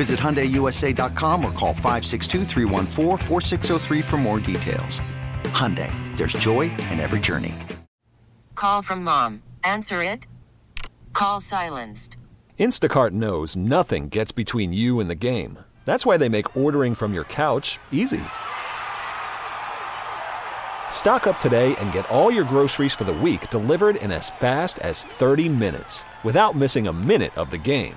Visit HyundaiUSA.com or call 562 for more details. Hyundai, there's joy in every journey. Call from mom. Answer it. Call silenced. Instacart knows nothing gets between you and the game. That's why they make ordering from your couch easy. Stock up today and get all your groceries for the week delivered in as fast as 30 minutes without missing a minute of the game.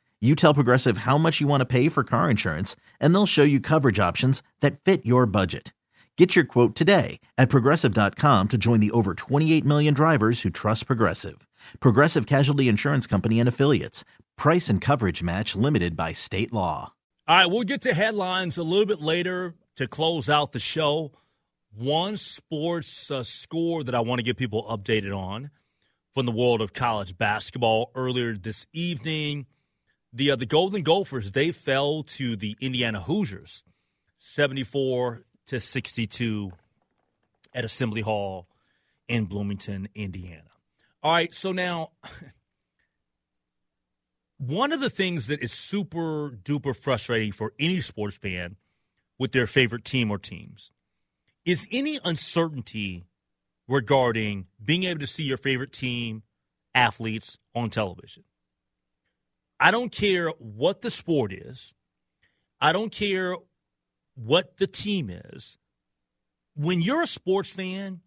you tell Progressive how much you want to pay for car insurance, and they'll show you coverage options that fit your budget. Get your quote today at progressive.com to join the over 28 million drivers who trust Progressive. Progressive Casualty Insurance Company and Affiliates. Price and coverage match limited by state law. All right, we'll get to headlines a little bit later to close out the show. One sports uh, score that I want to get people updated on from the world of college basketball earlier this evening the uh, the Golden Gophers they fell to the Indiana Hoosiers, seventy four to sixty two, at Assembly Hall in Bloomington, Indiana. All right, so now one of the things that is super duper frustrating for any sports fan with their favorite team or teams is any uncertainty regarding being able to see your favorite team athletes on television. I don't care what the sport is. I don't care what the team is. When you're a sports fan,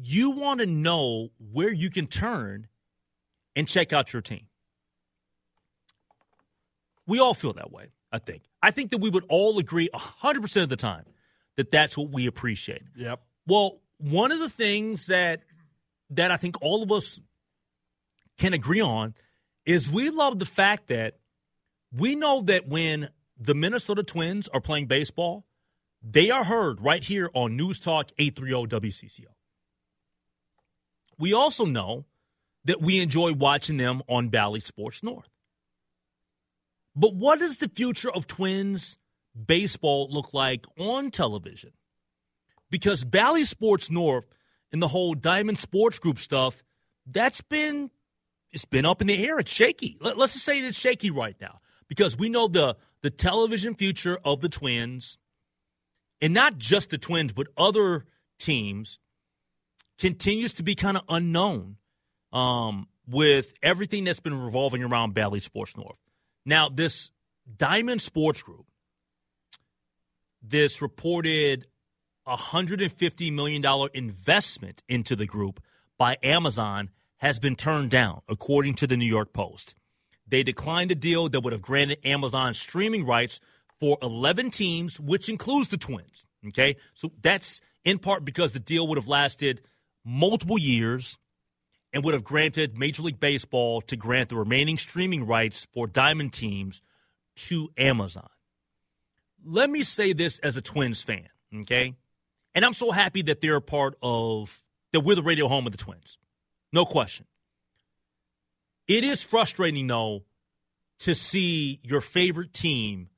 you want to know where you can turn and check out your team. We all feel that way, I think. I think that we would all agree 100% of the time that that's what we appreciate. Yep. Well, one of the things that that I think all of us can agree on – is we love the fact that we know that when the Minnesota Twins are playing baseball, they are heard right here on News Talk 830 WCCO. We also know that we enjoy watching them on Bally Sports North. But what does the future of Twins baseball look like on television? Because Bally Sports North and the whole Diamond Sports Group stuff, that's been it's been up in the air. It's shaky. Let, us just say it's shaky right now because we know the the television future of the Twins, and not just the Twins, but other teams, continues to be kind of unknown um, with everything that's been revolving around Bally Sports North. Now, this Diamond Sports Group, this reported $150 million investment into the group by Amazon has been turned down, according to the New York Post. They declined a deal that would have granted Amazon streaming rights for 11 teams, which includes the Twins. Okay? So that's in part because the deal would have lasted multiple years and would have granted Major League Baseball to grant the remaining streaming rights for Diamond teams to Amazon. Let me say this as a Twins fan, okay? And I'm so happy that they're a part of, that we're the radio home of the Twins. No question. It is frustrating, though, to see your favorite team,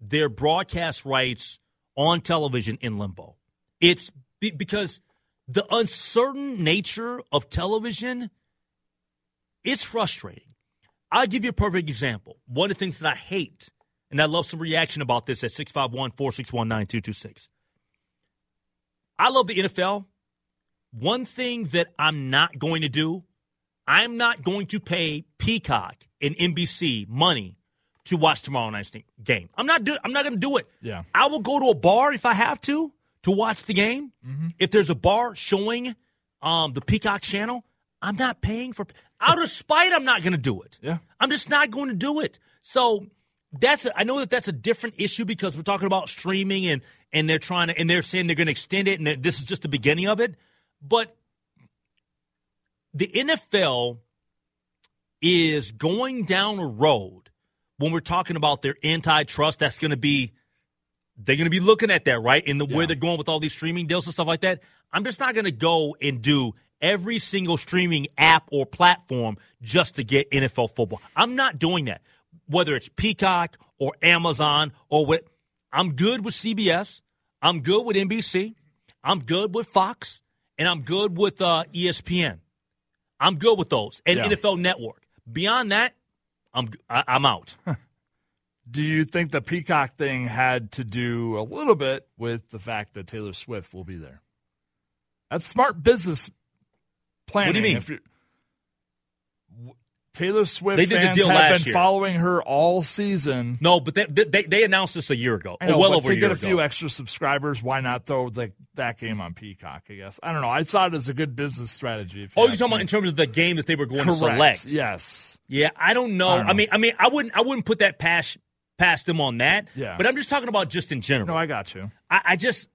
their broadcast rights on television in limbo. It's because the uncertain nature of television, it's frustrating. I'll give you a perfect example. One of the things that I hate, and I love some reaction about this at 651 461 9226. I love the NFL. One thing that I'm not going to do, I'm not going to pay Peacock and NBC money to watch tomorrow night's game. I'm not do, I'm not going to do it. Yeah. I will go to a bar if I have to to watch the game. Mm-hmm. If there's a bar showing um, the Peacock channel, I'm not paying for out of spite. I'm not going to do it. Yeah. I'm just not going to do it. So that's a, I know that that's a different issue because we're talking about streaming and and they're trying to and they're saying they're going to extend it and this is just the beginning of it. But the NFL is going down a road when we're talking about their antitrust. That's going to be they're going to be looking at that, right? In the Yeah. where they're going with all these streaming deals and stuff like that. I'm just not going to go and do every single streaming app or platform just to get NFL football. I'm not doing that. Whether it's Peacock or Amazon or what, I'm good with CBS. I'm good with NBC. I'm good with Fox, and I'm good with uh, ESPN. I'm good with those and Yeah. NFL Network. Beyond that, I'm I, I'm out. Do you think the Peacock thing had to do a little bit with the fact that Taylor Swift will be there? That's smart business planning. What do you mean? If you- w- Taylor Swift They did the fans deal have last been year. following her all season. No, but they, they they announced this a year ago, I know, well over to a year get a few extra subscribers, why not throw like that game on Peacock? I guess I don't know. I saw it as a good business strategy. If you Oh, you're talking about in terms of the game that they were going Correct. to select? Yes. Yeah, I don't know. I I, don't know. mean, I mean, I wouldn't, I wouldn't put that past past them on that. Yeah. But I'm just talking about just in general. No, I got you. I, I just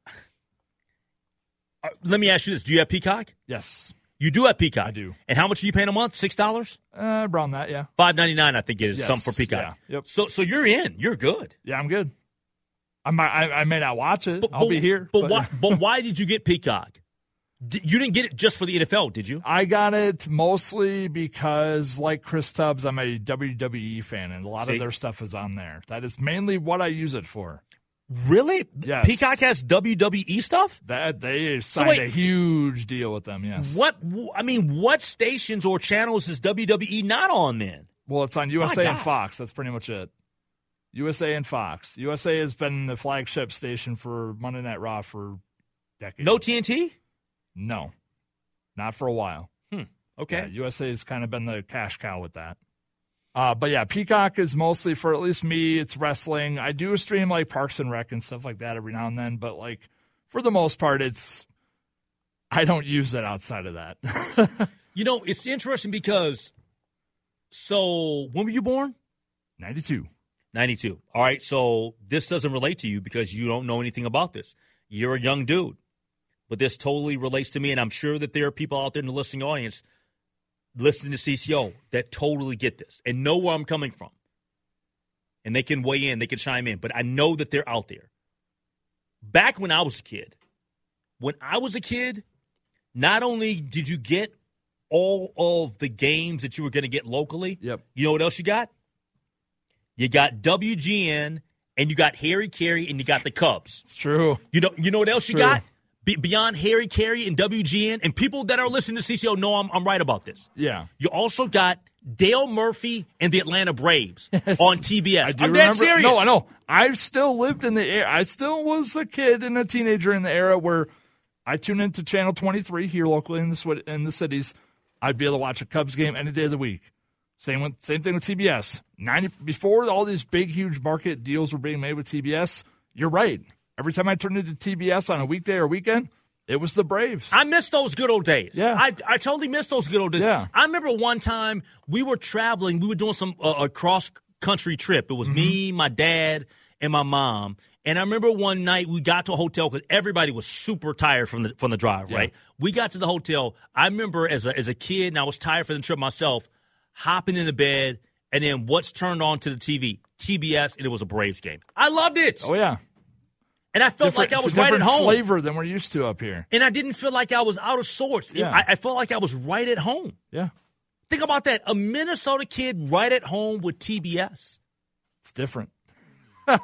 Uh, let me ask you this: Do you have Peacock? Yes. You do have Peacock. I do. And how much are you paying a month? Six dollars, Uh, around that, yeah. five ninety nine. I think it is Yes. some for Peacock. Yeah. Yep. So, so you're in. You're good. Yeah, I'm good. I might, I, I may not watch it. But, I'll but- be here. But, why? But why did you get Peacock? You didn't get it just for the NFL, did you? I got it mostly because, like Chris Tubbs, I'm a WWE fan, and a lot See? of their stuff is on there. That is mainly what I use it for. Really? Yes. Peacock has WWE stuff. That they signed wait. a huge deal with them. Yes. What? I mean, what stations or channels is WWE not on then? Well, it's on USA and. Fox. That's pretty much it. USA and Fox. USA has been the flagship station for Monday Night Raw for decades. No TNT? no, not for a while. Hmm. Okay. Yeah, USA has kind of been the cash cow with that. Uh, but yeah, Peacock is mostly for at least me. It's wrestling. I do stream like Parks and Rec and stuff like that every now and then, but like for the most part, it's I don't use it outside of that. You know, it's interesting because. So, when were you born? Ninety two. 92. All right, so this doesn't relate to you because you don't know anything about this. You're a young dude, but this totally relates to me, and I'm sure that there are people out there in the listening audience listening to CCO that totally get this and know where I'm coming from. And they can weigh in, they can chime in, but I know that they're out there. Back when I was a kid, when I was a kid, not only did you get all of the games that you were going to get locally, Yep. you know what else you got? You got WGN and you got Harry Caray and you got the Cubs. It's true. You know, you know what else you True. got? Be- beyond Harry Caray and WGN, and people that are listening to CCO know I'm, I'm right about this. Yeah. You also got Dale Murphy and the Atlanta Braves on TBS. I do I'm remember. dead serious. No, I know. I've still lived in the era. I still was a kid and a teenager in the era where I tuned into Channel 23 here locally in the in the cities. I'd be able to watch a Cubs game any day of the week. Same with same thing with TBS. Ninety before all these big huge market deals were being made with TBS. You're right. Every time I turned into TBS on a weekday or weekend, it was the Braves. I miss those good old days. Yeah. I, I totally miss those good old days. Yeah. I remember one time we were traveling, we were doing some uh, a cross country trip. It was Mm-hmm. me, my dad, and my mom, And I remember one night we got to a hotel because everybody was super tired from the from the drive. Yeah. Right, we got to the hotel. I remember as a as a kid, and I was tired for the trip myself, hopping in the bed, and then what's turned on to the TV? TBS, and it was a Braves game. I loved it, Oh yeah, and I felt Different- like I was a right at home. flavor than we're used to up here. and I didn't feel like I was out of sorts. Yeah. I, I felt like I was right at home. Yeah, Think about that. A Minnesota kid right at home with TBS. it's different.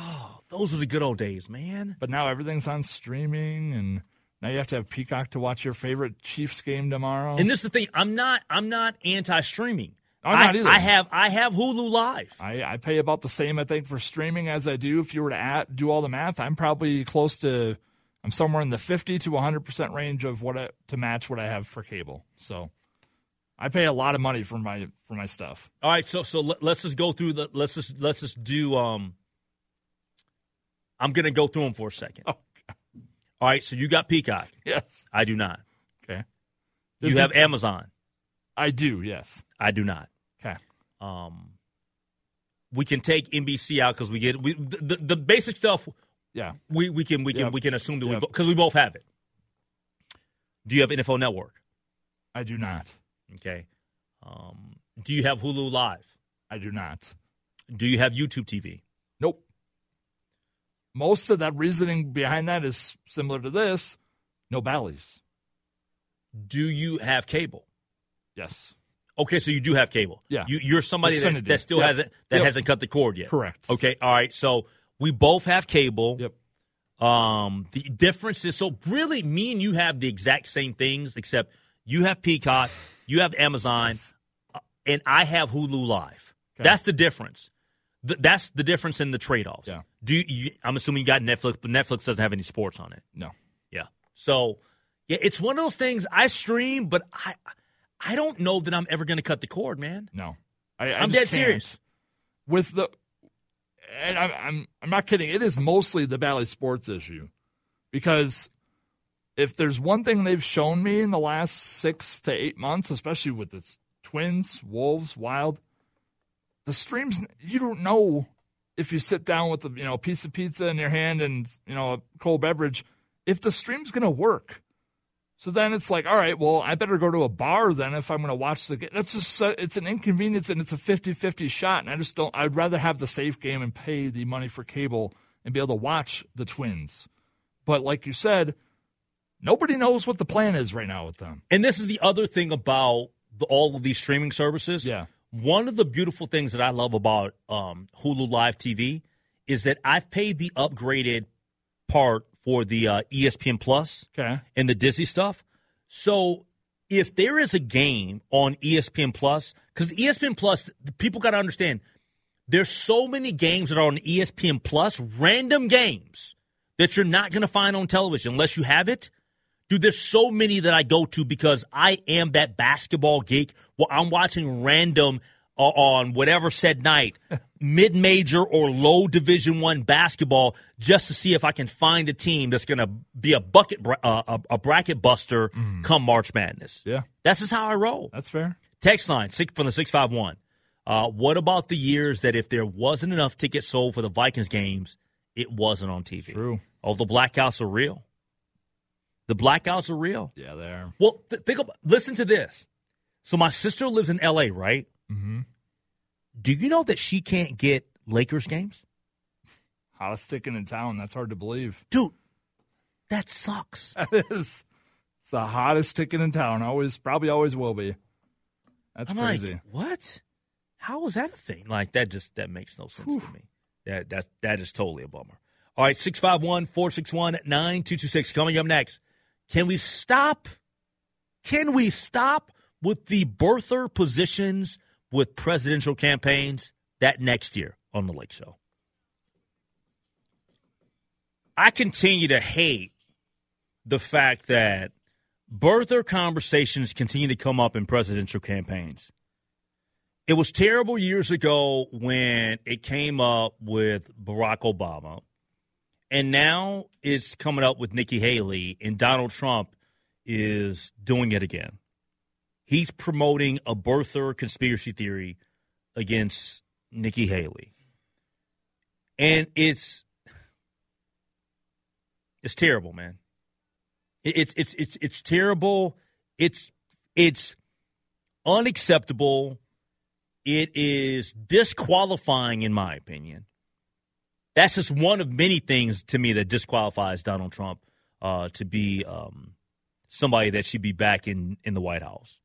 Oh, those were the good old days, man. But now everything's on streaming, and now you have to have Peacock to watch your favorite Chiefs game tomorrow. And this is the thing. I'm not I'm not anti-streaming. I'm not I, either. I have I have Hulu Live. I, I pay about the same, I think, for streaming as I do. If you were to add, do all the math, I'm probably close to, I'm somewhere in the 50 to 100 percent range of what I, to match what I have for cable. So, I pay a lot of money for my for my stuff. All right, so so let, us just go through the let's just let's just do um I'm going to go through them for a second. Oh, All right, so you got Peacock. Yes. I do not. Okay. You have Amazon. I do. Yes. I do not. Um we can take NBC out cuz we get we the, the, basic stuff Yeah. we we can we can Yep. we can assume that we Yep. because we both have it. Do you have NFL Network? I do not. Okay. Um, do you have Hulu Live? I do not. Do you have YouTube TV? Nope. Most of that reasoning behind that is similar to this. No Bally's. Do you have cable? Yes. Okay, so you do have cable. Yeah. You, you're somebody that, that still Yep. hasn't that Yep. hasn't cut the cord yet. Correct. Okay. All right. So we both have cable. Yep. Um, the difference is so really me and you have the exact same things except you have Peacock, you have Amazon, uh, and I have Hulu Live. Okay. That's the difference. Th- that's the difference in the trade offs. Yeah. Do you, you, I'm assuming you got Netflix, but Netflix doesn't have any sports on it. No. Yeah. So yeah, it's one of those things. I stream, but I I don't know that I'm ever going to cut the cord, man. No. I, I I'm dead can't. serious. with the and I'm, I'm I'm not kidding. It is mostly the Bally Sports issue because if there's one thing they've shown me in the last six to eight months, especially with the Twins, Wolves, Wild, the streams you don't know if you sit down with a you know a piece of pizza in your hand and you know a cold beverage if the stream's gonna work. So then it's like, all right, well, I better go to a bar then if I'm going to watch the game. That's just it's an inconvenience and it's a 50-50 shot, and I just don't. I'd rather have the safe game and pay the money for cable and be able to watch the Twins. But like you said, nobody knows what the plan is right now with them. And this is the other thing about the, all of these streaming services. Yeah. One of the beautiful things that I love about um, Hulu Live TV is that I've paid the upgraded part for the uh, ESPN Plus Okay. and the Disney stuff. So if there is a game on ESPN Plus, because ESPN Plus, people got to understand, there's so many games that are on ESPN Plus, random games that you're not going to find on television unless you have it. Dude, there's so many that I go to because I am that basketball geek. Well, I'm watching random on whatever said night, mid-major or low Division One basketball, just to see if I can find a team that's going to be a bucket, uh, a, a bracket buster come March Madness. Yeah, That's just how I roll. that's fair. Text line six from the six five one. Uh, what about the years that if there wasn't enough tickets sold for the Vikings games, it wasn't on TV? True. Oh, the blackouts are real. The blackouts are real. Yeah, they are. Well, th- think about. Listen to this. So my sister lives in L.A. Right? Mm-hmm. Do you know that she can't get Lakers games, Hottest sticking in town. That's hard to believe. dude? That sucks. That is. It's the hottest ticket in town. Always, probably always will be. That's I'm crazy. like, what? How is that a thing? Like that just that makes no sense to me. That that that is totally a bummer. All right, 651-461-9226 coming up next. Can we stop? Can we stop with the birther positions with presidential campaigns that next year on the Lake Show? I continue to hate the fact that birther conversations continue to come up in presidential campaigns. It was terrible years ago when it came up with Barack Obama, and now it's coming up with Nikki Haley, and Donald Trump is doing it again. He's promoting a birther conspiracy theory against Nikki Haley. And it's It's terrible, man. It's it's it's it's terrible. It's it's unacceptable. It is disqualifying, in my opinion. That's just one of many things to me that disqualifies Donald Trump uh, to be um, somebody that should be back in, in the White House.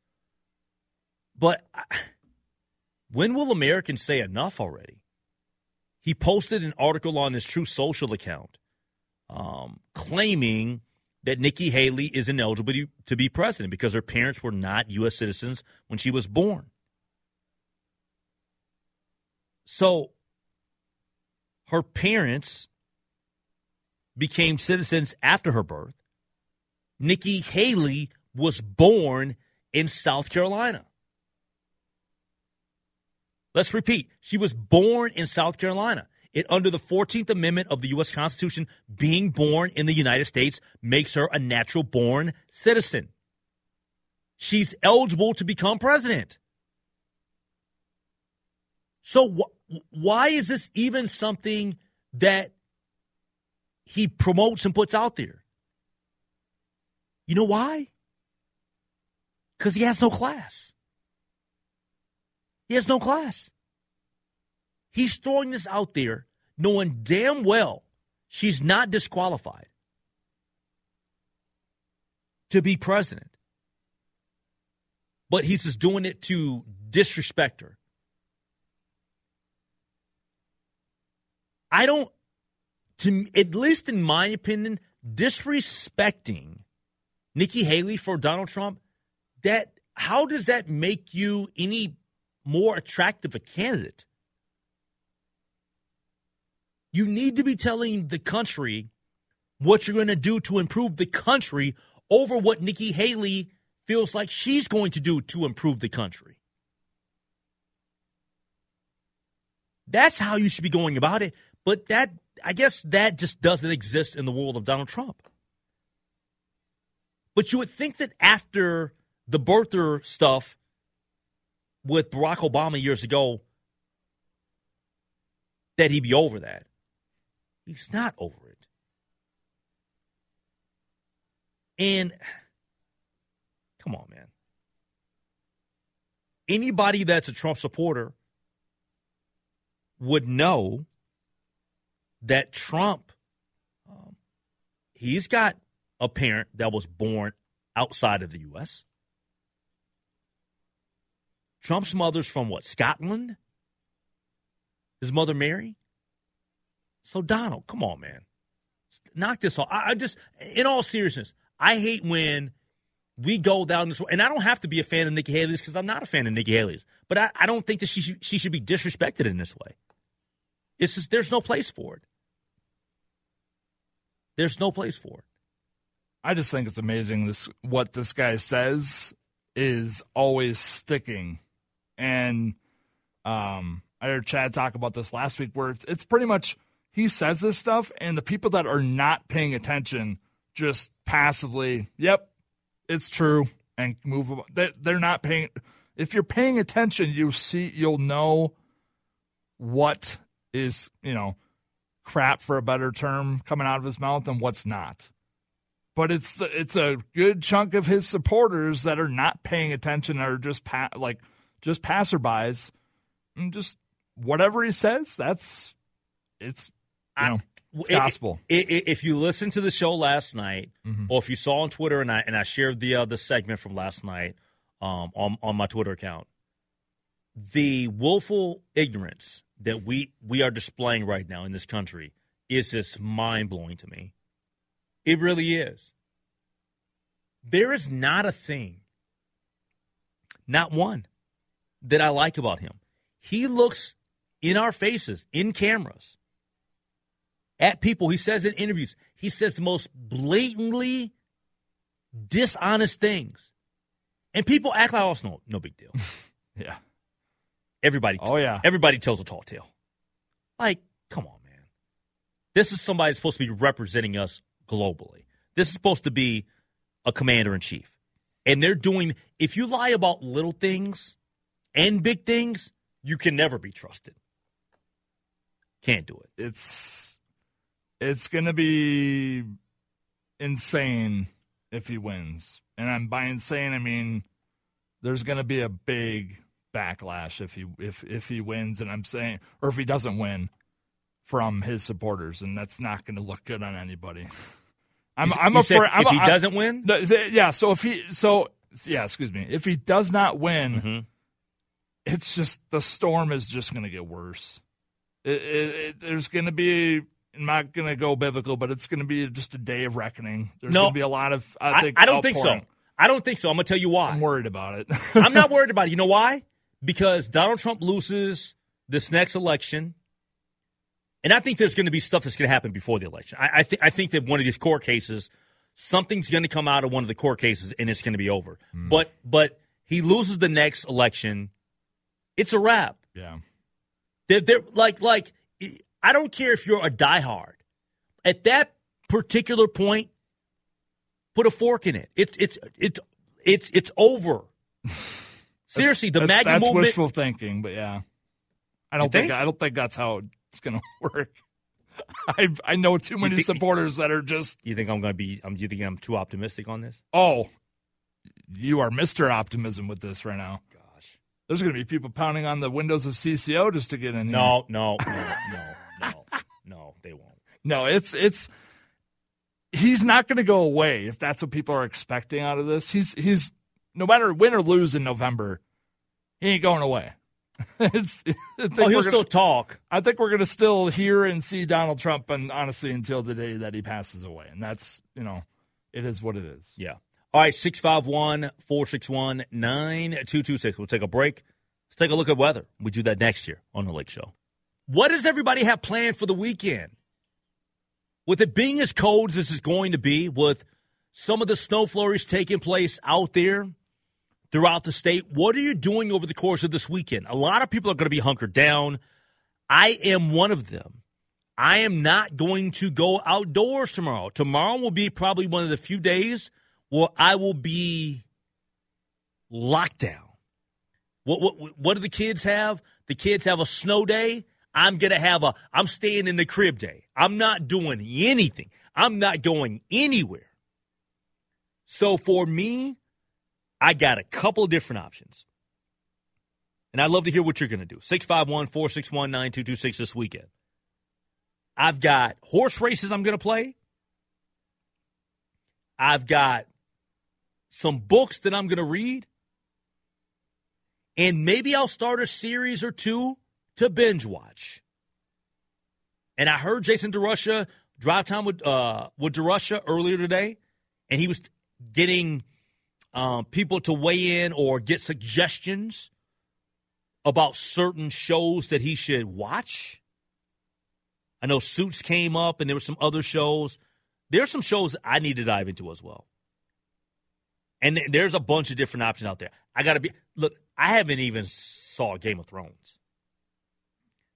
But when will Americans say enough already? He posted an article on his Truth Social account um, claiming that Nikki Haley is ineligible to be president because her parents were not U.S. citizens when she was born. So her parents became citizens after her birth. Nikki Haley was born in South Carolina. Let's repeat. She was born in South Carolina. It under the 14th Amendment of the U.S. Constitution, being born in the United States makes her a natural born citizen. She's eligible to become president. So wh- why is this even something that he promotes and puts out there? You know why? Because he has no class. He has no class. He's throwing this out there knowing damn well she's not disqualified to be president. But he's just doing it to disrespect her. I don't, to at least in my opinion, disrespecting Nikki Haley for Donald Trump, that how does that make you any more attractive a candidate? You need to be telling the country what you're going to do to improve the country over what Nikki Haley feels like she's going to do to improve the country. That's how you should be going about it. But that, I guess, that just doesn't exist in the world of Donald Trump. But you would think that after the birther stuff with Barack Obama years ago, that he'd be over that. He's not over it. And come on, man. Anybody that's a Trump supporter would know that Trump, um, he's got a parent that was born outside of the U.S. Trump's mother's from what? Scotland? His mother Mary? So Donald, come on, man. Knock this off. I, I just in all seriousness, I hate when we go down this road. and I don't have to be a fan of Nikki Haley's because I'm not a fan of Nikki Haley's. But I, I don't think that she should, she should be disrespected in this way. It's just there's no place for it. There's no place for it. I just think it's amazing this what this guy says is always sticking. And um, I heard Chad talk about this last week where it's, it's pretty much he says this stuff and the people that are not paying attention just passively, yep, it's true and move they're not paying if you're paying attention, you see you'll know what is, you know, crap for a better term coming out of his mouth and what's not. But it's it's a good chunk of his supporters that are not paying attention or just pa- like just passerbys just whatever he says that's it's you know it's gospel if you listen to the show last night mm-hmm. or if you saw on twitter and i and i shared the uh, the segment from last night um, on on my twitter account the willful ignorance that we we are displaying right now in this country is just mind-blowing to me it really is. There is not a thing, not one, that I like about him. He looks in our faces, in cameras, at people. He says in interviews, he says the most blatantly dishonest things. And people act like, oh, it's no, no big deal. yeah. Everybody. Oh, yeah. Everybody tells a tall tale. Like, come on, man. This is somebody that's supposed to be representing us globally. This is supposed to be a commander in chief. And they're doing, if you lie about little things and big things, you can never be trusted. Can't do it. It's it's going to be insane if he wins. And I'm by insane I mean there's going to be a big backlash if he if if he wins and I'm saying or if he doesn't win from his supporters and that's not going to look good on anybody. I'm You- I'm you afraid said I'm, if he doesn't win? No, is it- yeah, so if he so yeah, excuse me. If he does not win, Mm-hmm. It's just the storm is just going to get worse. It, it, it, there's going to be I'm not going to go biblical, but it's going to be just a day of reckoning. There's No. going to be a lot of I think I don't think so. I don't think so. I'm gonna tell you why. I'm worried about it. I'm not worried about it. You know why? Because Donald Trump loses this next election, and I think there's going to be stuff that's going to happen before the election. I, I think I think that one of these court cases, something's going to come out of one of the court cases, and it's going to be over. Hmm. But but he loses the next election, it's a wrap. yeah. They're, they're like like I don't care if you're a diehard. At that particular point, put a fork in it. It's it's it's it's it's over. Seriously, the that's, MAGA that's movement. wishful thinking, but yeah. I don't think? think? I don't think that's how it's going to work. I I know too many think- supporters that are just you think I'm going to be? Um, do you think I'm too optimistic on this? oh, you are Mister Optimism with this right now. There's going to be people pounding on the windows of CCO just to get in here. no, no, no, no, no, no. They won't. No, it's it's he's not going to go away if that's what people are expecting out of this. He's he's no matter win or lose in November, he ain't going away. it's I think Oh, he'll we're still gonna, talk. I think we're going to still hear and see Donald Trump, and honestly, until the day that he passes away, and that's you know, it is what it is. Yeah. All right, 651 461 9226. We'll take a break. Let's take a look at weather. We do that next year on The Lake Show. What does everybody have planned for the weekend? With it being as cold as this is going to be, with some of the snow flurries taking place out there throughout the state, what are you doing over the course of this weekend? A lot of people are going to be hunkered down. I am one of them. I am not going to go outdoors tomorrow. Tomorrow will be probably one of the few days where I will be locked down. What what what do the kids have? The kids have a snow day. I'm gonna have a I'm staying in the crib day. I'm not doing anything. I'm not going anywhere. So for me, I got a couple different options. And I'd love to hear what you're gonna do. 651 461 9226 this weekend. I've got horse races I'm going to play. I've got some books that I'm going to read. And maybe I'll start a series or two to binge watch. And I heard Jason DeRusha drive time with uh, with DeRusha earlier today, and he was getting um, people to weigh in or get suggestions about certain shows that he should watch. I know Suits came up, and there were some other shows. There's some shows I need to dive into as well. And th- there's a bunch of different options out there. I got to be look. I haven't even saw Game of Thrones,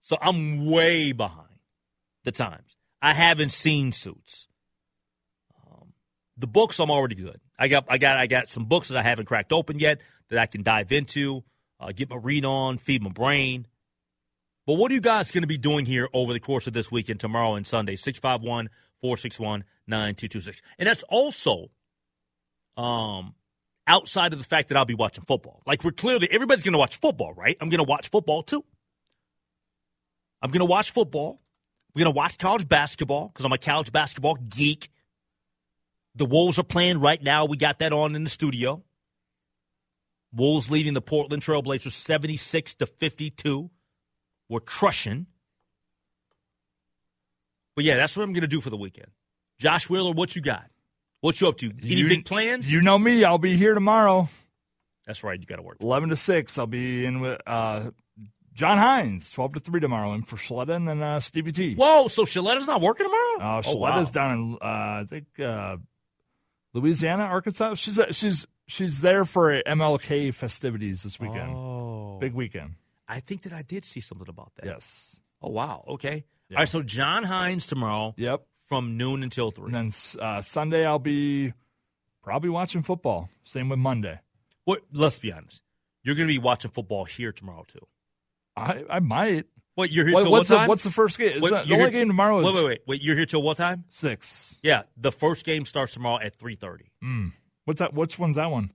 so I'm way behind the times. I haven't seen Suits. Um, the books I'm already good. I got I got I got some books that I haven't cracked open yet that I can dive into, uh, get my read on, feed my brain. But what are you guys going to be doing here over the course of this weekend, tomorrow and Sunday? 651 461 9226. And that's also um, outside of the fact that I'll be watching football. Like, we're clearly, everybody's going to watch football, right? I'm going to watch football too. I'm going to watch football. We're going to watch college basketball because I'm a college basketball geek. The Wolves are playing right now. We got that on in the studio. Wolves leading the Portland Trailblazers 76 to 52. We're crushing. But yeah, that's what I'm going to do for the weekend. Josh Wheeler, what you got? What you up to? Any You- big plans? You know me. I'll be here tomorrow, that's right. You got to work. eleven to six. I'll be in with uh, John Hines, twelve to three tomorrow, in for Shaletta and then uh, Stevie T. Whoa! So Shaletta's not working tomorrow? Uh, oh, wow. Shaletta's down in uh, I think uh, Louisiana, Arkansas. She's uh, she's she's there for MLK festivities this weekend. Oh, Big weekend. I think that I did see something about that. Yes. Oh wow. Okay. Yeah. All right. So John Hines tomorrow Yep. From noon until three. And then uh, Sunday I'll be probably watching football. Same with Monday. What? Let's be honest. You're going to be watching football here tomorrow too. I I might. What you're here Wait, till what's what the time? what's the first game? Is Wait, that, the only game t- tomorrow is Wait, wait, wait, wait. You're here till what time? six. Yeah, the first game starts tomorrow at three thirty. What's that? Which one's that one?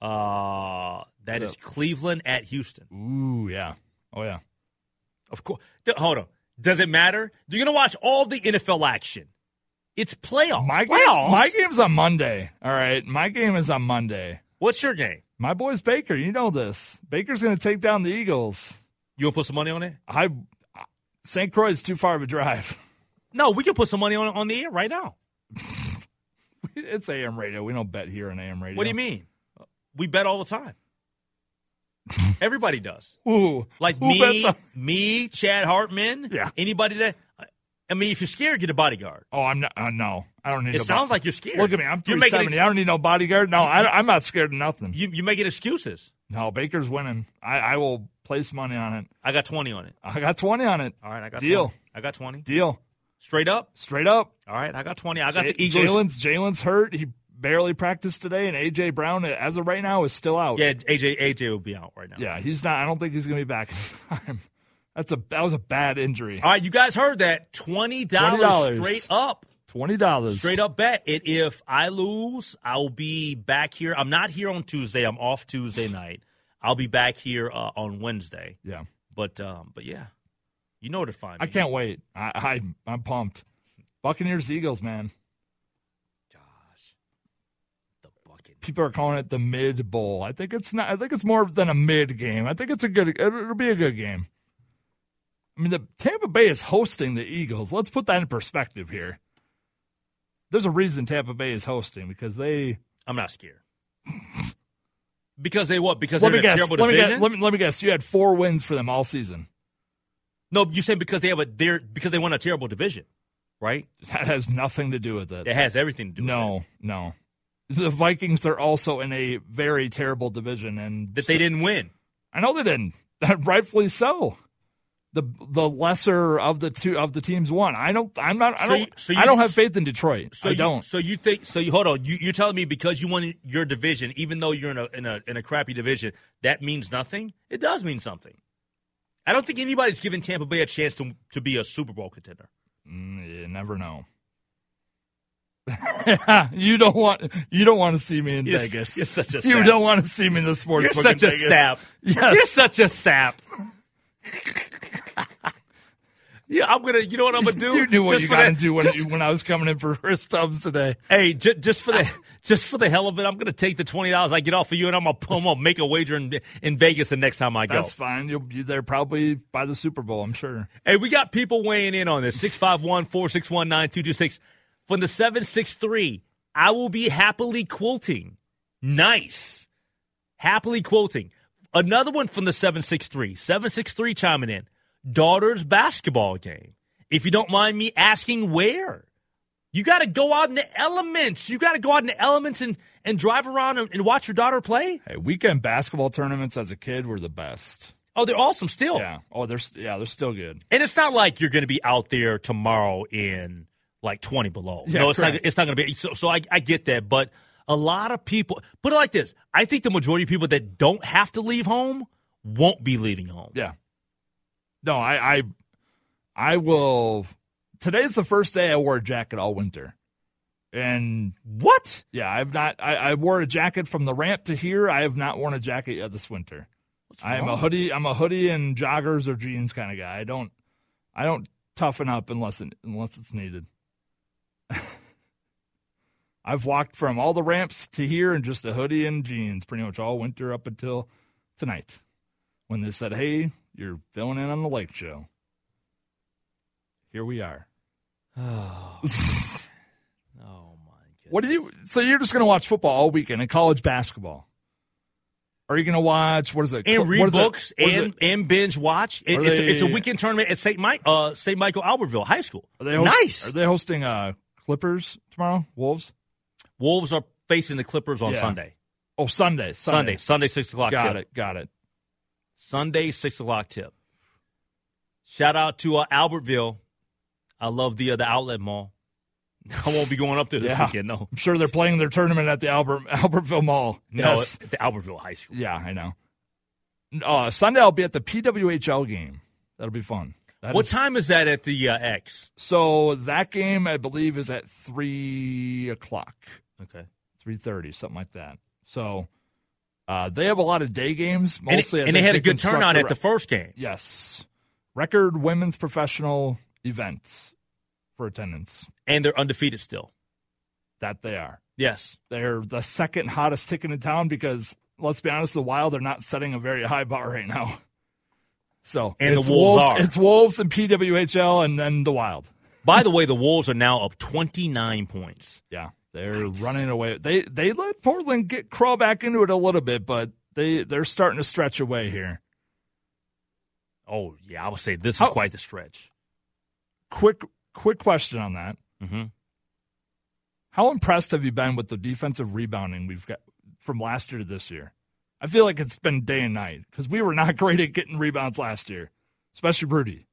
Uh, that is Cleveland at Houston. Ooh, yeah. Oh yeah. Of course. Hold on. Does it matter? You're gonna watch all the NFL action. It's playoffs. My game, my game's on Monday. All right, my game is on Monday. What's your game? My boy's Baker. You know this. Baker's going to take down the Eagles. You want to put some money on it? I St. Croix is too far of a drive. No, we can put some money on on the air right now. It's AM radio. We don't bet here on AM radio. What do you mean? We bet all the time. Everybody does. Ooh, Like who me, on- me, Chad Hartman. Yeah. Anybody that. I mean, if you're scared, get a bodyguard. Oh, I'm not. Uh, no, I don't need. It no sounds like you're scared. Look at me. I'm 370. ex- I don't need no bodyguard. No, I, I'm not scared of nothing. You you making excuses. No, Baker's winning. I, I will place money on it. I got twenty on it. I got 20 on it. All right, I got Deal. 20. I got twenty. Deal. Straight up. Straight up. All right, I got twenty. I got J- the Eagles. Jalen's Jalen's hurt. He barely practiced today, and AJ Brown, as of right now, is still out. Yeah, AJ AJ will be out right now. Yeah, he's not. I don't think he's going to be back in time. That's a that was a bad injury. All right, you guys heard that twenty dollars straight up. Twenty dollars Straight up bet. It if I lose, I will be back here. I'm not here on Tuesday. I'm off Tuesday night. I'll be back here uh, on Wednesday. Yeah, But um, but yeah, you know where to find me. I can't wait. I, I I'm pumped. Buccaneers Eagles, man. The bucket. People are calling it the mid bowl. I think it's not. I think it's more than a mid game. I think it's a good. It'll be a good game. I mean, the Tampa Bay is hosting the Eagles. Let's put that in perspective here. There's a reason Tampa Bay is hosting because they. I'm not scared. because they what? Because Let they're me guess. terrible Let me, division. guess let me let me guess. You had four wins for them all season. no, you said because they have a they're because they won a terrible division, right? That has nothing to do with it. It has everything to do with it. No, no. The Vikings are also in a very terrible division, and that they didn't win. I know they didn't. That Rightfully so. The the lesser of the two of the teams won. I don't. I'm not. I So don't. you- so I don't have faith in Detroit. So I you, don't. So you think? So you hold on. You, you're telling me because you won your division, even though you're in a in a in a crappy division, that means nothing? It does mean something. I don't think anybody's given Tampa Bay a chance to to be a Super Bowl contender. Mm, you never know. you don't want. You don't want to see me in You're- Vegas. you're such a You don't want to see me in the sports. You're such a Vegas. sap. Yes. You're such a sap. yeah, I'm gonna. You know what I'm gonna do? You knew what Just you for got the- into when just- you, when I was coming in for Chris Tubbs today. Hey, j- just for the just for the hell of it, I'm gonna take the twenty dollars I get off of you, and I'm gonna, I'm gonna make a wager in in Vegas the next time I go. That's fine. You'll be there probably by the Super Bowl. I'm sure. Hey, we got people weighing in on this. 651 461 9226. From the 763, I will be happily quilting. Nice. Happily quilting. Another one from the 763. 763 chiming in. Daughter's basketball game. If you don't mind me asking where. You got to go out in the elements. You got to go out in the elements and, and drive around and, and watch your daughter play. Hey, weekend basketball tournaments as a kid were the best. Oh, they're awesome still. Yeah. Oh, they're yeah, they're still good. And it's not like you're going to be out there tomorrow in like 20 below. Yeah, no, it's not, it's not going to be. So, so I, I get that. But a lot of people, put it like this I think the majority of people that don't have to leave home won't be leaving home. Yeah. No, I I I will. Today's the first day I wore a jacket all winter, and What? yeah, I've not. I, I wore a jacket from the ramp to here. I have not worn a jacket yet this winter. I am a hoodie. I'm a hoodie and joggers or jeans kind of guy. I don't. I don't toughen up unless it, unless it's needed. I've walked from all the ramps to here in just a hoodie and jeans pretty much all winter up until tonight when they said, "Hey, you're filling in on the lake show." Here we are. Oh, my God. What do you? So you're just going to watch football all weekend and college basketball? Are you going to watch? What is it? And read it- books is and, and binge watch. It, it's, a, it's a weekend tournament at St. Mike, uh, St. Michael Albertville High School. Are they host, nice. Are they hosting uh, Clippers tomorrow? Wolves? Wolves are facing the Clippers on Yeah. Sunday. Oh, Sunday. Sunday. Sunday, 6 o'clock. Got tip. it. Got it. Sunday, six o'clock tip. Shout out to uh, Albertville. I love the uh, the outlet mall. I won't be going up there this Yeah. weekend. No, I'm sure they're playing their tournament at the Albert Albertville Mall. no, Yes. at the Albertville High School. Yeah, I know. Uh, Sunday I'll be at the PWHL game. That'll be fun. That what is- time is that at the uh, X? So that game, I believe, is at three o'clock, Okay. three thirty, something like that. So uh, they have a lot of day games. And, Mostly, I and they had a good turnout at the first game. yes record women's professional event for attendance. And they're undefeated still. That they are. Yes. They're the second hottest ticket in town because let's be honest, the Wild are not setting a very high bar right now. So And the it's Wolves are. It's Wolves and PWHL, and then the Wild. By the way, the Wolves are now up 29 points. Yeah, they're running away. They they let Portland get crawl back into it a little bit, but they they're starting to stretch away here. Oh, yeah, I would say this is quite the stretch. Quick quick question on that. hmm How impressed have you been with the defensive rebounding we've got from last year to this year? I feel like it's been day and night because we were not great at getting rebounds last year, especially Rudy.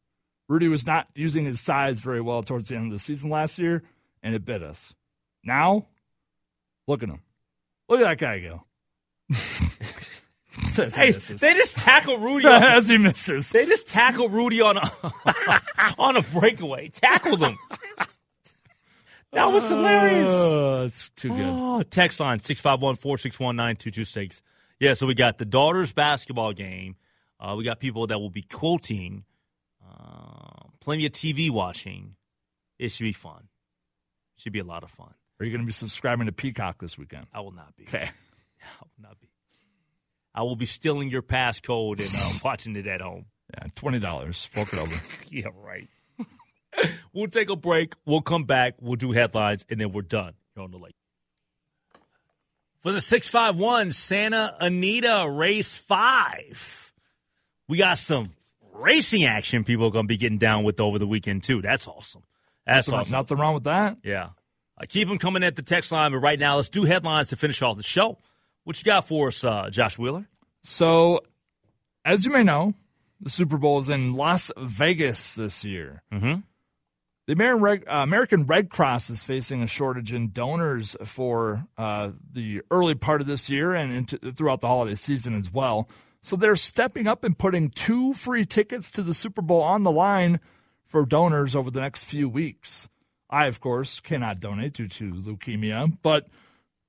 Rudy was not using his size very well towards the end of the season last year, and it bit us. Now, look at him. Look at that guy go. Hey, they just tackle Rudy. on, As he misses. they just tackle Rudy on a on a breakaway. Tackle them. That was hilarious. Oh, it's too good. Oh, text line 651 461 9226. Yeah, so we got the daughters basketball game. Uh, we got people that will be quoting, uh, plenty of TV watching. It should be fun. Should be a lot of fun. Are you going to be subscribing to Peacock this weekend? I will not be. Okay. I will not be. I will be stealing your passcode and uh, watching it at home. Yeah, twenty dollars. Fork it over. Yeah, right. we'll take a break. We'll come back. We'll do headlines, and then we're done here on the lake. For the 651 Santa Anita Race 5, we got some racing action people are going to be getting down with over the weekend, too. That's awesome. That's Nothing- awesome. Nothing wrong with that. Yeah. I keep them coming at the text line, but right now, let's do headlines to finish off the show. What you got for us, uh, Josh Wheeler? So, as you may know, the Super Bowl is in Las Vegas this year. Mm-hmm. The American Red, uh, American Red Cross is facing a shortage in donors for uh, the early part of this year and into, throughout the holiday season as well. So they're stepping up and putting two free tickets to the Super Bowl on the line for donors over the next few weeks. I, of course, cannot donate due to leukemia, but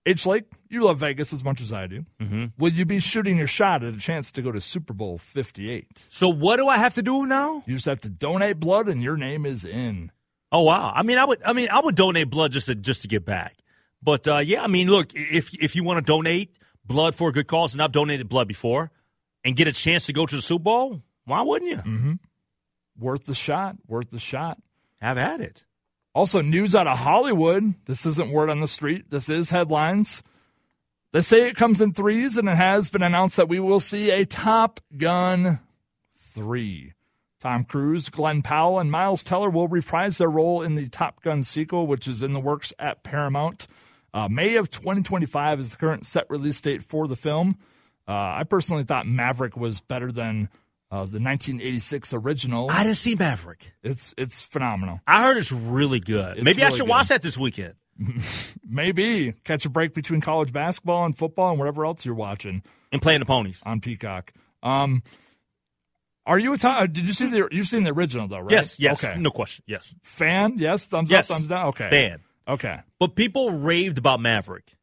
H. Lake, you love Vegas as much as I do. Mm-hmm. Will you be shooting your shot at a chance to go to Super Bowl 58? So, what do I have to do now? You just have to donate blood, and your name is in. Oh wow! I mean, I would, I mean, I would donate blood just to just to get back. But uh, yeah, I mean, look, if if you want to donate blood for a good cause, and I've donated blood before, and get a chance to go to the Super Bowl, why wouldn't you? Mm-hmm. Worth the shot. Worth the shot. Have at it. Also, news out of Hollywood. This isn't word on the street. This is headlines. They say it comes in threes, and it has been announced that we will see a Top Gun 3. Tom Cruise, Glen Powell, and Miles Teller will reprise their role in the Top Gun sequel, which is in the works at Paramount. Uh, May of 2025 is the current set release date for the film. Uh, I personally thought Maverick was better than uh, the 1986 original. I didn't see Maverick. It's it's phenomenal. I heard it's really good. It's Maybe I should good. watch that this weekend. Maybe catch a break between college basketball and football and whatever else you're watching And playing the ponies. on Peacock. Um, are you a Tom? Uh, did you see the? You've seen the original though, right? Yes, yes, Okay. no question. Yes, Fan? Yes. Thumbs Yes. up. Thumbs down. Okay. fan. Okay. But people raved about Maverick.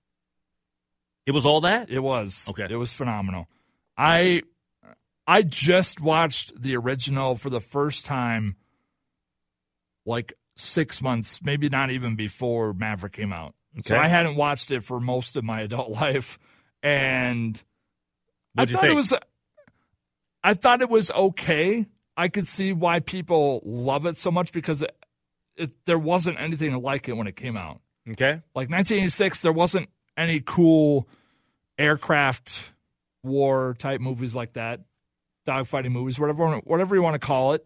It was all that. It was. Okay. It was phenomenal. I I just watched the original for the first time like six months, maybe not even before Maverick came out. So Okay. I hadn't watched it for most of my adult life. And What'd I thought think? it was I thought it was okay. I could see why people love it so much because it, it, there wasn't anything like it when it came out. Okay. like 1986 there wasn't any cool aircraft war type movies like that dogfighting movies whatever whatever you want to call it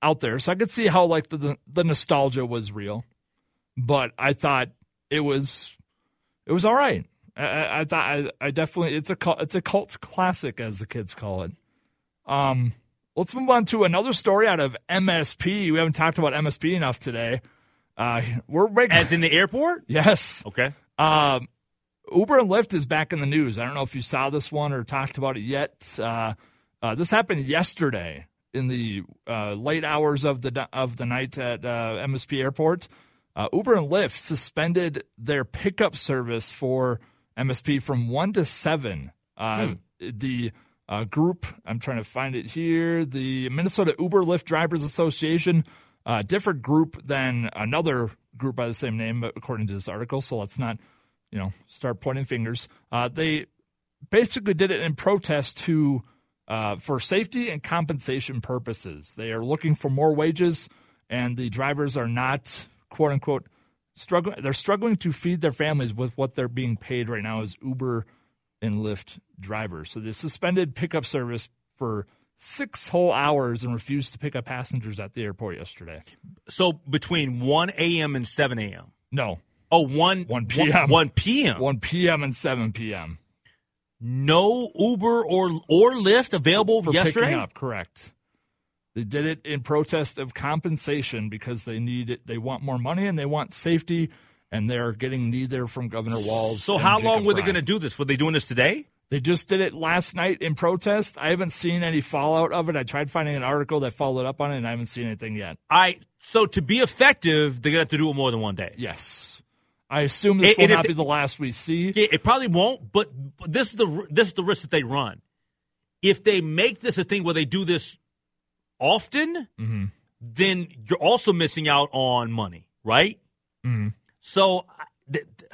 out there. So i could see how like the the, nostalgia was real. But i thought it was it was all right. I, I, I thought I, I definitely it's a it's a cult classic as the kids call it um let's move on to another story out of msp we haven't talked about msp enough today uh we're making As in the airport. yes Okay. um, Uber and Lyft is back in the news. I don't know if you saw this one or talked about it yet. Uh, uh, this happened yesterday. in the uh, late hours of the of the night at uh, MSP Airport. Uh, Uber and Lyft suspended their pickup service for MSP from one to seven. Uh, The uh, group, I'm trying to find it here, the Minnesota Uber Lyft Drivers Association, uh, different group than another group by the same name, according to this article. So let's not, you know, start pointing fingers. Uh, they basically did it in protest to uh, for safety and compensation purposes. They are looking for more wages, and the drivers are not quote unquote struggling. They're struggling to feed their families with what they're being paid right now as Uber and Lyft drivers. So they suspended pickup service for six whole hours and refused to pick up passengers at the airport yesterday. So between 1 a.m. and 7 a.m. No, Oh, 1, 1 p.m. 1 p.m. 1 p.m. and 7 p.m. No Uber or or Lyft available for yesterday. picking up. Correct. They did it in protest of compensation because they need it. They want more money and they want safety, and they're getting neither from Governor Walz. So how Jacob long were they going to do this? Were they doing this today? They just did it last night in protest. I haven't seen any fallout of it. I tried finding an article that followed up on it, and I haven't seen anything yet. I so to be effective, they're going to have to do it more than one day. Yes, I assume this And- will and not they- be the last we see. Yeah, it probably won't, but, this is the this is the risk that they run. If they make this a thing where they do this often, Mm-hmm. then you're also missing out on money, right? Mhm. So th- th-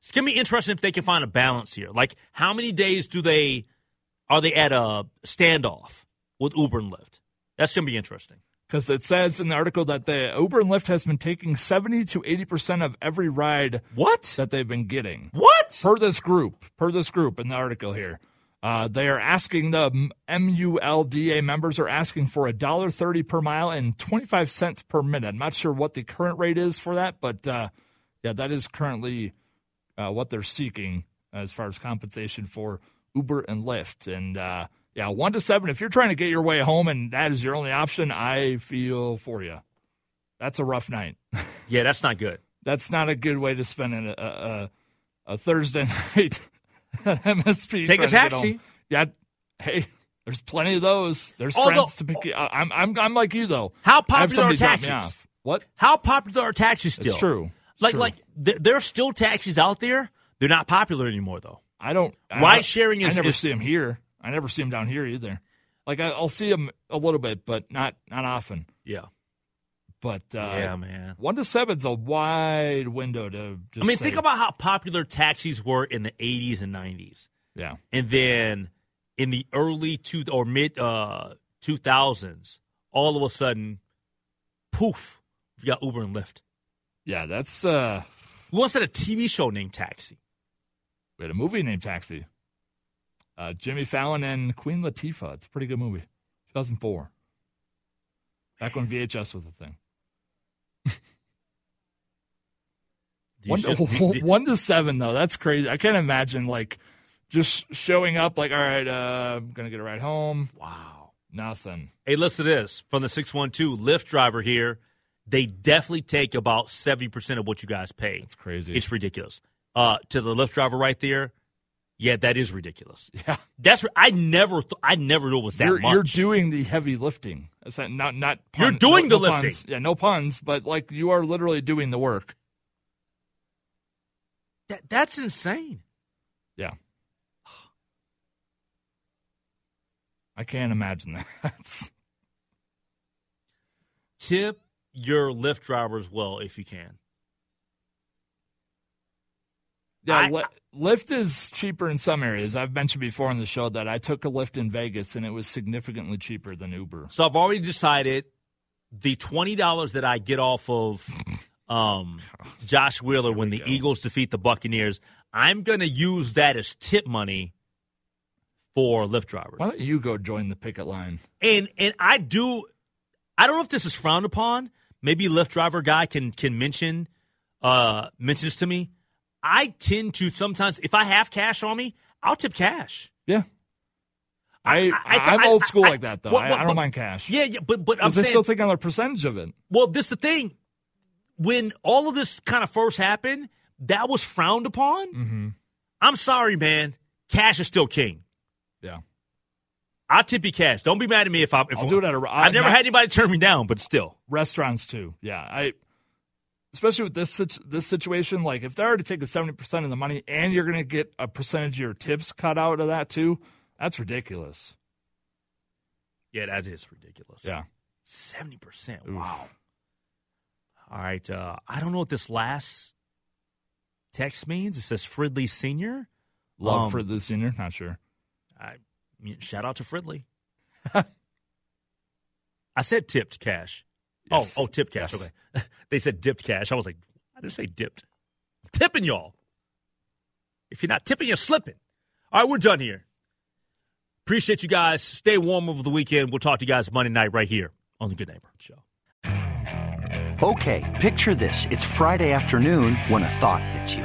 it's gonna be interesting if they can find a balance here. Like, how many days do they are they at a standoff with Uber and Lyft? That's gonna be interesting. because it says in the article that the Uber and Lyft has been taking 70 to 80 percent of every ride What? that they've been getting. What? Per this group, per this group in the article here, uh, they are asking the MULDA members are asking for a dollar thirty per mile and 25 cents per minute. I'm not sure what the current rate is for that, but uh, yeah, that is currently uh, what they're seeking as far as compensation for Uber and Lyft. And uh, yeah, one to seven. If you're trying to get your way home and that is your only option, I feel for you. That's a rough night. Yeah, that's not good. That's not a good way to spend a, a, a, a Thursday night at MSP. Take a trying to get taxi. Yeah. Hey, there's plenty of those. There's Although- friends to pick you. I'm I'm I'm like you though. How popular are taxis? What? How popular are taxis still? It's true. Like true. like th- there are still taxis out there. They're not popular anymore though. I don't. I Ride sharing is- I never is- see them here. I never see them down here either. Like I, I'll see them a little bit, but not not often. Yeah. But uh, yeah, man. one to seven's a wide window to. Just I mean, say- think about how popular taxis were in the 80s and 90s. yeah. And then in the early two or mid uh, 2000s, all of a sudden, poof, you got Uber and Lyft. Yeah, that's uh We once had a TV show named Taxi. We had a movie named Taxi. Uh, Jimmy Fallon and Queen Latifah. It's a pretty good movie. 2004. Back when VHS was a thing. One, to, one to seven, though. That's crazy. I can't imagine, like, just showing up, like, all right, uh, I'm going to get a ride home. wow. Nothing. Hey, listen to this from the 612 Lyft driver here. They definitely take about 70% of what you guys pay. It's crazy. It's ridiculous. Uh, to the Lyft driver right there, yeah, that is ridiculous. yeah. That's I never th- I never knew it was that You're, much. you're doing the heavy lifting. It's not, not, not You're doing no- the no lifting. puns. Yeah, no puns, but, like, you are literally doing the work. That- that's insane. Yeah. I can't imagine that. Tip your Lyft drivers well if you can. yeah, I- Li- Lyft is cheaper in some areas. I've mentioned before on the show that I took a Lyft in Vegas and it was significantly cheaper than Uber. So I've already decided the twenty dollars that I get off of um, Josh Wheeler when the Eagles defeat the Buccaneers, I'm going to use that as tip money for Lyft drivers. Why don't you go join the picket line? And and I do. I don't know if this is frowned upon. Maybe Lyft driver guy can can mention uh mention this to me. I tend to sometimes if I have cash on me, I'll tip cash. Yeah. I, I- am old school I- like that though. I, what- I don't but- mind cash. Yeah, yeah, but but I'm they saying still take on a percentage of it. Well, this the thing. When all of this kind of first happened, that was frowned upon. Mm-hmm. I'm sorry, man. Cash is still king. Yeah. I'll tip you cash. Don't be mad at me if I. If I'll do it at a- I've never not- had anybody turn me down, but still. restaurants too. Yeah, I especially with this this situation. Like if they're already taking seventy percent of the money, and you're going to get a percentage of your tips cut out of that too, that's ridiculous. Yeah, that is ridiculous. Yeah, seventy percent. Wow. All right. Uh, I don't know what this last text means. It says Fridley Senior. love Um, for the senior. Not sure. I shout out to Fridley. I said tipped cash. Oh, yes. Oh, oh, tipped cash. Yes. Okay. they said dipped cash. I was like, I didn't say dipped. I'm tipping y'all. If you're not tipping, you're slipping. All right, we're done here. Appreciate you guys. Stay warm over the weekend. We'll talk to you guys Monday night right here on the Good Neighbor Show. Okay, picture this. It's Friday afternoon when a thought hits you.